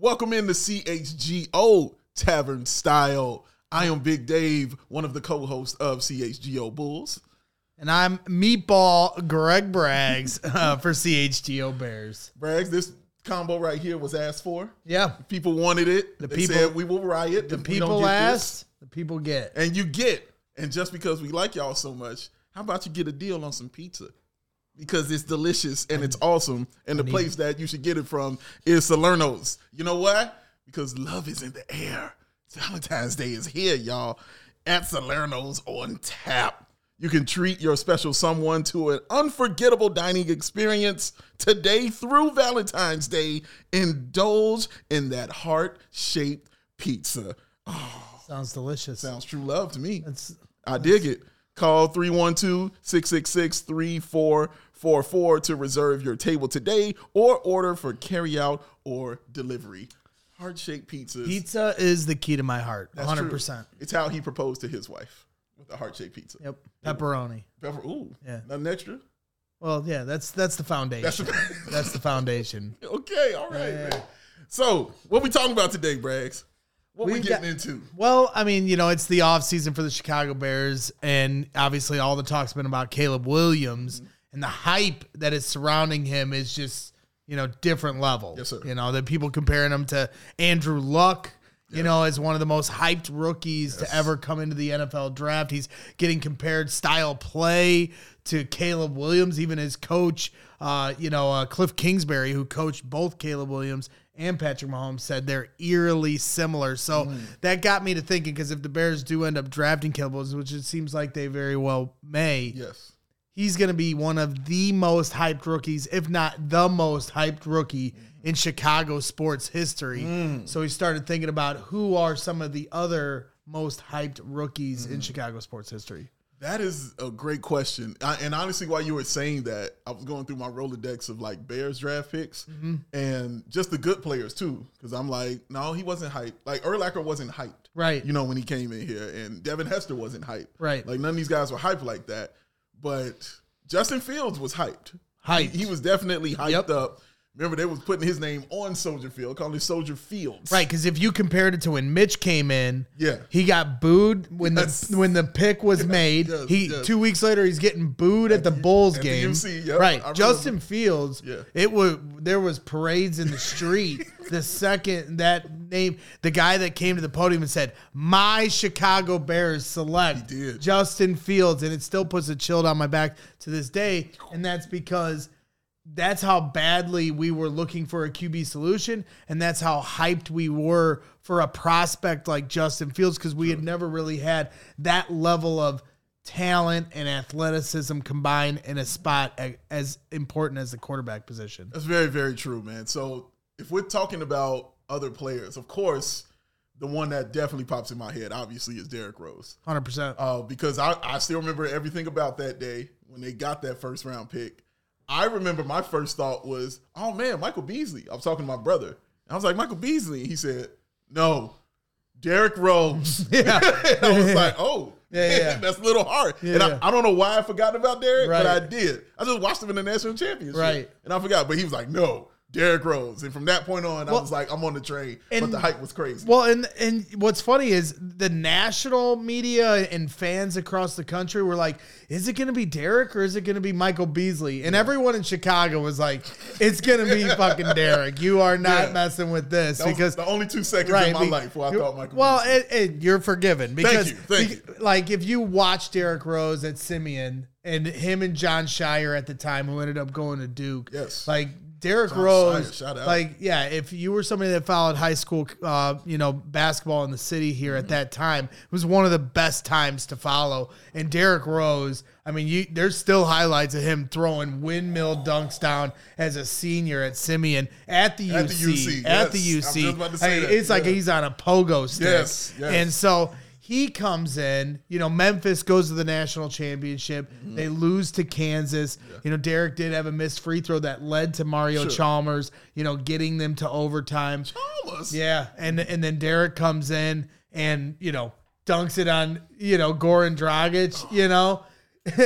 Welcome in the CHGO Tavern Style. I am Big Dave, one of the co-hosts of CHGO Bulls. And I'm Meatball Greg Braggs uh, for CHGO Bears. Braggs, this combo right here was asked for. Yeah. People wanted it. The they people- said we will riot. The if we don't people asked, the people get. and you get. And just because we like y'all so much, how about you get a deal on some pizza? Because it's delicious and it's awesome. And the place that you should get it from is Salerno's. You know why? Because love is in the air. Valentine's Day is here, y'all. At Salerno's on tap. You can treat your special someone to an unforgettable dining experience today through Valentine's Day. Indulge in that heart shaped pizza. Oh, sounds delicious. Sounds true love to me. That's I dig it. Call 312-666-3444 to reserve your table today or order for carryout or delivery. Heart-shaped pizzas. pizza is the key to my heart. That's 100%. It's how he proposed to his wife with a heart-shaped pizza. Yep. Pepperoni. Pepper, ooh, Yeah. nothing extra? Well, yeah, that's that's the foundation. That's That's, the foundation. okay, all right, Yeah. man. So, what we talking about today, Braggs? What we, We getting got- into? Well, I mean, you know, it's the off season for the Chicago Bears, and obviously all the talk's been about Caleb Williams, mm-hmm. and the hype that is surrounding him is just, you know, different level. Yes, sir. You know, that people comparing him to Andrew Luck, you know, as one of the most hyped rookies to ever come into the NFL draft. He's getting compared style play to Caleb Williams, even his coach, uh, you know, uh, Cliff Kingsbury, who coached both Caleb Williams and Patrick Mahomes, said they're eerily similar. So Mm. that got me to thinking because if the Bears do end up drafting Caleb Williams, which it seems like they very well may, Yes. He's going to be one of the most hyped rookies, if not the most hyped rookie in Chicago sports history. So he started thinking about who are some of the other most hyped rookies in Chicago sports history. That is a great question. I, and honestly, while you were saying that, I was going through my Rolodex of like Bears draft picks Mm-hmm. and just the good players too. Because I'm like, no, he wasn't hyped. Like Urlacher wasn't hyped, Right. You know, when he came in here, and Devin Hester wasn't hyped, Right. Like none of these guys were hyped like that. But Justin Fields was hyped. Hyped. He, he was definitely hyped Yep. up. Remember, they was putting his name on Soldier Field, calling it Soldier Fields. Right, because if you compared it to when Mitch came in, Yeah. he got booed when Yes. the when the pick was made. yes, he yes. two weeks later he's getting booed at the Bulls at the game. Yep, right, I Justin remember. Fields. Yeah. it was there was parades in the street the second that name the guy that came to the podium and said, "My Chicago Bears select. Justin Fields," and it still puts a chill down my back to this day, and that's because that's how badly we were looking for a QB solution, and that's how hyped we were for a prospect like Justin Fields because we had never really had that level of talent and athleticism combined in a spot as important as the quarterback position. That's very, very true, man. So if we're talking about other players, of course, the one that definitely pops in my head, obviously, is Derrick Rose. Hundred percent. Uh, because I, I still remember everything about that day when they got that first round pick. I remember my first thought was, oh man, Michael Beasley. I was talking to my brother. I was like, Michael Beasley. He said, no, Derrick Rose. Yeah. I was like, oh, Yeah, yeah. that's a little hard. and Yeah. I, I don't know why I forgot about Derrick, but I did. I just watched him in the national championship. Right. And I forgot, but he was like, no, Derrick Rose. And from that point on, I was like, I'm on the train. But the hype was crazy. Well, and and what's funny is the national media and fans across the country were like, "Is it going to be Derrick or is it going to be Michael Beasley?" And everyone in Chicago was like, "It's going to be fucking Derrick. You are not Yeah. messing with this that was because." the only two seconds Right, in my be- life where I you- thought Michael Well, Beasley. it, it, you're forgiven because you, thank be- like if you watch Derrick Rose at Simeon and him and Jon Scheyer at the time, who ended up going to Duke, Yes. like Derrick Rose, shout out. like yeah, if you were somebody that followed high school, uh, you know, basketball in the city here Mm-hmm. at that time, it was one of the best times to follow. And Derrick Rose, I mean, you there's still highlights of him throwing windmill dunks down as a senior at Simeon at the At the UC, UC, at the yes. UC. just about to say I mean, it's like he's on a pogo stick. Yes, yes. and so. He comes in, you know, Memphis goes to the national championship. Mm-hmm. They lose to Kansas. You know, Derrick did have a missed free throw that led to Mario Sure. Chalmers, you know, getting them to overtime. Thomas. Yeah, and and then Derrick comes in and you know dunks it on you know Goran Dragic. You know,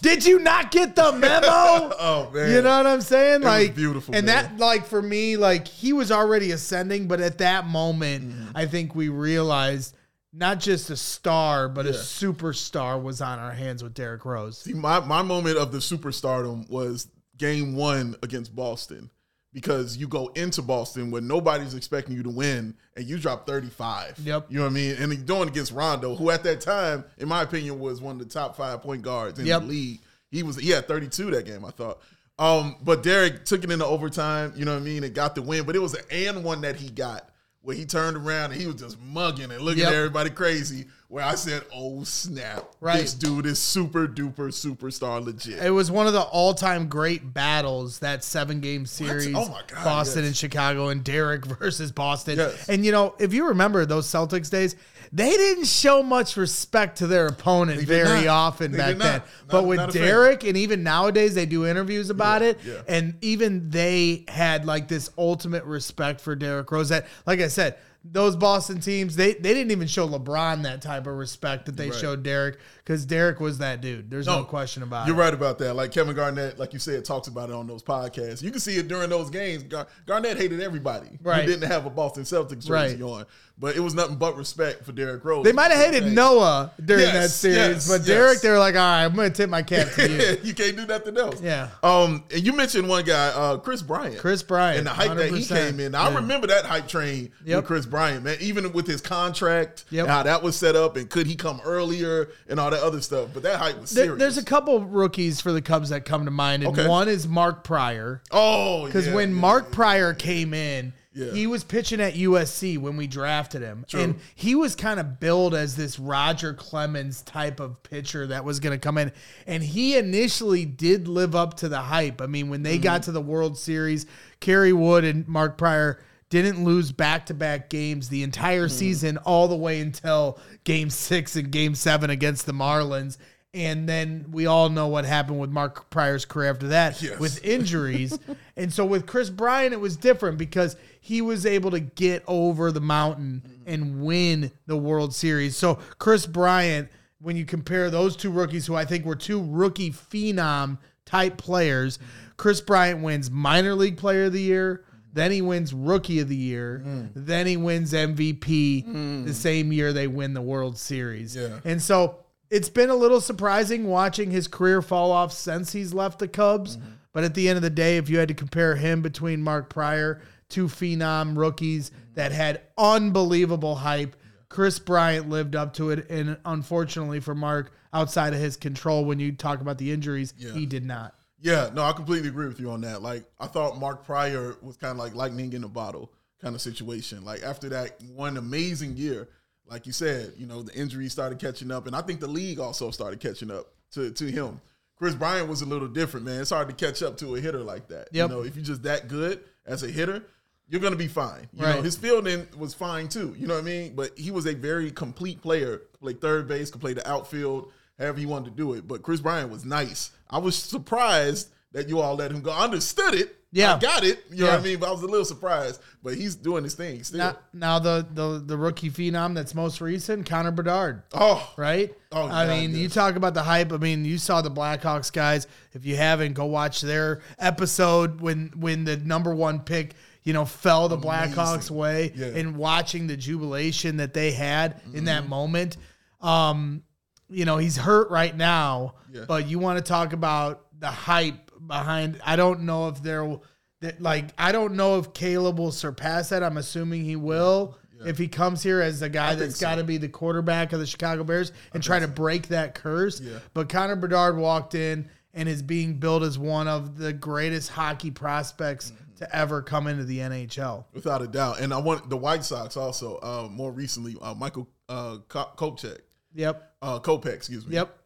did you not get the memo? Oh man. You know what I'm saying? was like beautiful, And man. that like for me, like he was already ascending, but at that moment, Mm-hmm. I think we realized not just a star, but a superstar was on our hands with Derrick Rose. See, my, my moment of the superstardom was game one against Boston because you go into Boston when nobody's expecting you to win and you drop 35. Yep. You know what I mean? And you're doing against Rondo, who at that time, in my opinion, was one of the top five point guards in Yep. the league. He was, he had 32 that game, I thought. Um, but Derrick took it into overtime, you know what I mean, and got the win. But it was an and one that he got where he turned around and he was just mugging and looking Yep. at everybody crazy. Where I said, "Oh snap! Right. This dude is super duper superstar legit." It was one of the all-time great battles that seven-game series. Oh my God, Boston yes. and Chicago and Derrick versus Boston. Yes. And you know, if you remember those Celtics days, they didn't show much respect to their opponent very not. often They back then. Not- but not with. Derrick and even nowadays they do interviews about it yeah. and even they had like this ultimate respect for Derrick Rose that like I said those Boston teams, they, they didn't even show LeBron that type of respect that they Right. showed Derrick because Derrick was that dude. There's no, question about it. You're right about that. Like Kevin Garnett, like you said, talks about it on those podcasts. You can see it during those games. Gar- Garnett hated everybody Right. who didn't have a Boston Celtics jersey Right. on, but it was nothing but respect for Derrick Rose. They might have hated. Noah during Yes, that series, yes, but yes. Derrick, they were like, all right, I'm going to tip my cap to you. you can't do nothing else. Yeah. Um, and you mentioned one guy, uh, Kris Bryant. Kris Bryant, and the hype that he came in. I Yeah. remember that hype train Yep. with Kris Bryant, man. Even with his contract, Yep. how that was set up, and could he come earlier, and all that other stuff. But that hype was There- serious. there's a couple rookies for the Cubs that come to mind, and Okay. one is Mark Prior. oh, Because yeah, when yeah, Mark. Prior came in, Yeah. he was pitching at USC when we drafted him. True. And he was kind of billed as this Roger Clemens type of pitcher that was going to come in. And he initially did live up to the hype. I mean, when they Mm-hmm. got to the World Series, Kerry Wood and Mark Prior didn't lose back to back games the entire Mm-hmm. season, all the way until game six and game seven against the Marlins. And then we all know what happened with Mark Prior's career after that Yes. with injuries. and so with Kris Bryant, it was different because he was able to get over the mountain and win the World Series. So Kris Bryant, when you compare those two rookies, who I think were two rookie phenom type players, Kris Bryant wins minor league player of the year. Then he wins rookie of the year. Then he wins MVP the same year they win the World Series. Yeah. And so it's been a little surprising watching his career fall off since he's left the Cubs. Mm-hmm. But at the end of the day, if you had to compare him between Mark Prior, two phenom rookies Mm-hmm. that had unbelievable hype, Kris Bryant lived up to it. And unfortunately for Mark, outside of his control, when you talk about the injuries, Yeah. he did not. Yeah, no, I completely agree with you on that. Like, I thought Mark Prior was kind of like lightning in a bottle kind of situation. Like, after that one amazing year, like you said, you know, the injuries started catching up, and I think the league also started catching up to, to him. Kris Bryant was a little different, man. It's hard to catch up to a hitter like that. Yep. You know, if you're just that good as a hitter, you're gonna be fine. You know, his fielding was fine too. You know what I mean? But he was a very complete player. Could play third base, could play the outfield, however he wanted to do it. But Kris Bryant was nice. I was surprised that you all let him go. I understood it. Yeah. I got it. You know Yeah. what I mean? But I was a little surprised. But he's doing his thing still. Now, now the, the the rookie phenom that's most recent, Connor Bedard. oh, right? Oh, I God, mean, you talk about the hype. I mean, you saw the Blackhawks guys. If you haven't, go watch their episode when when the number one pick, you know, fell the Blackhawks' way, Yeah. and watching the jubilation that they had in that moment. Um, you know, he's hurt right now, Yeah. but you want to talk about the hype behind. I don't know if there. That like I don't know if Caleb will surpass that. I'm assuming he will if he comes here as the guy think that's so. got to be the quarterback of the Chicago Bears and try to break that curse. Yeah. But Connor Bedard walked in and is being built as one of the greatest hockey prospects to ever come into the NHL. without a doubt. And I want the White Sox also. Uh, more recently, uh, Michael uh, Ko- Kopech, Yep. uh, Kopech, excuse me. Yep.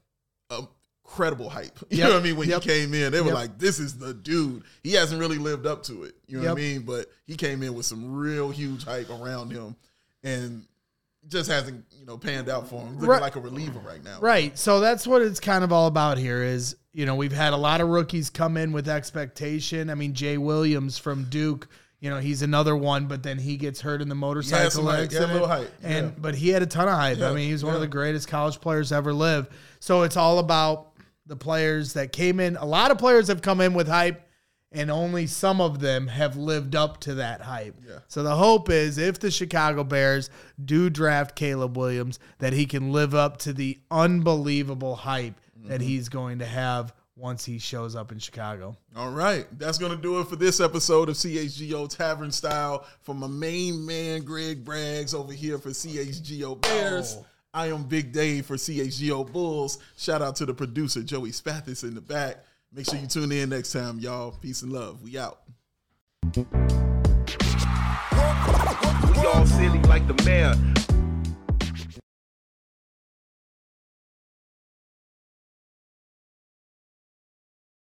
Um, Incredible hype. You Yep. know what I mean? When Yep. he came in, they were Yep. like, "This is the dude." He hasn't really lived up to it. You know what I mean? But he came in with some real huge hype around him, and just hasn't you know panned out for him. Looking Right. like a reliever right now. Right. So that's what it's kind of all about here is, you know, we've had a lot of rookies come in with expectation. I mean, Jay Williams from Duke, you know, he's another one, but then he gets hurt in the motorcycle some hype. He a accident. hype. And Yeah. but he had a ton of hype. I mean, he was one of the greatest college players to ever live. So it's all about the players that came in. A lot of players have come in with hype and only some of them have lived up to that hype. Yeah. So the hope is if the Chicago Bears do draft Caleb Williams, that he can live up to the unbelievable hype that Mm-hmm. he's going to have once he shows up in Chicago. All right, that's gonna do it for this episode of CHGO Tavern Style. For my main man Greg Braggs over here for CHGO Bears. Oh. I am Big Dave for CHGO Bulls. Shout out to the producer Joey Spathis in the back. Make sure you tune in next time, y'all. Peace and love. We out. We all silly like the mayor.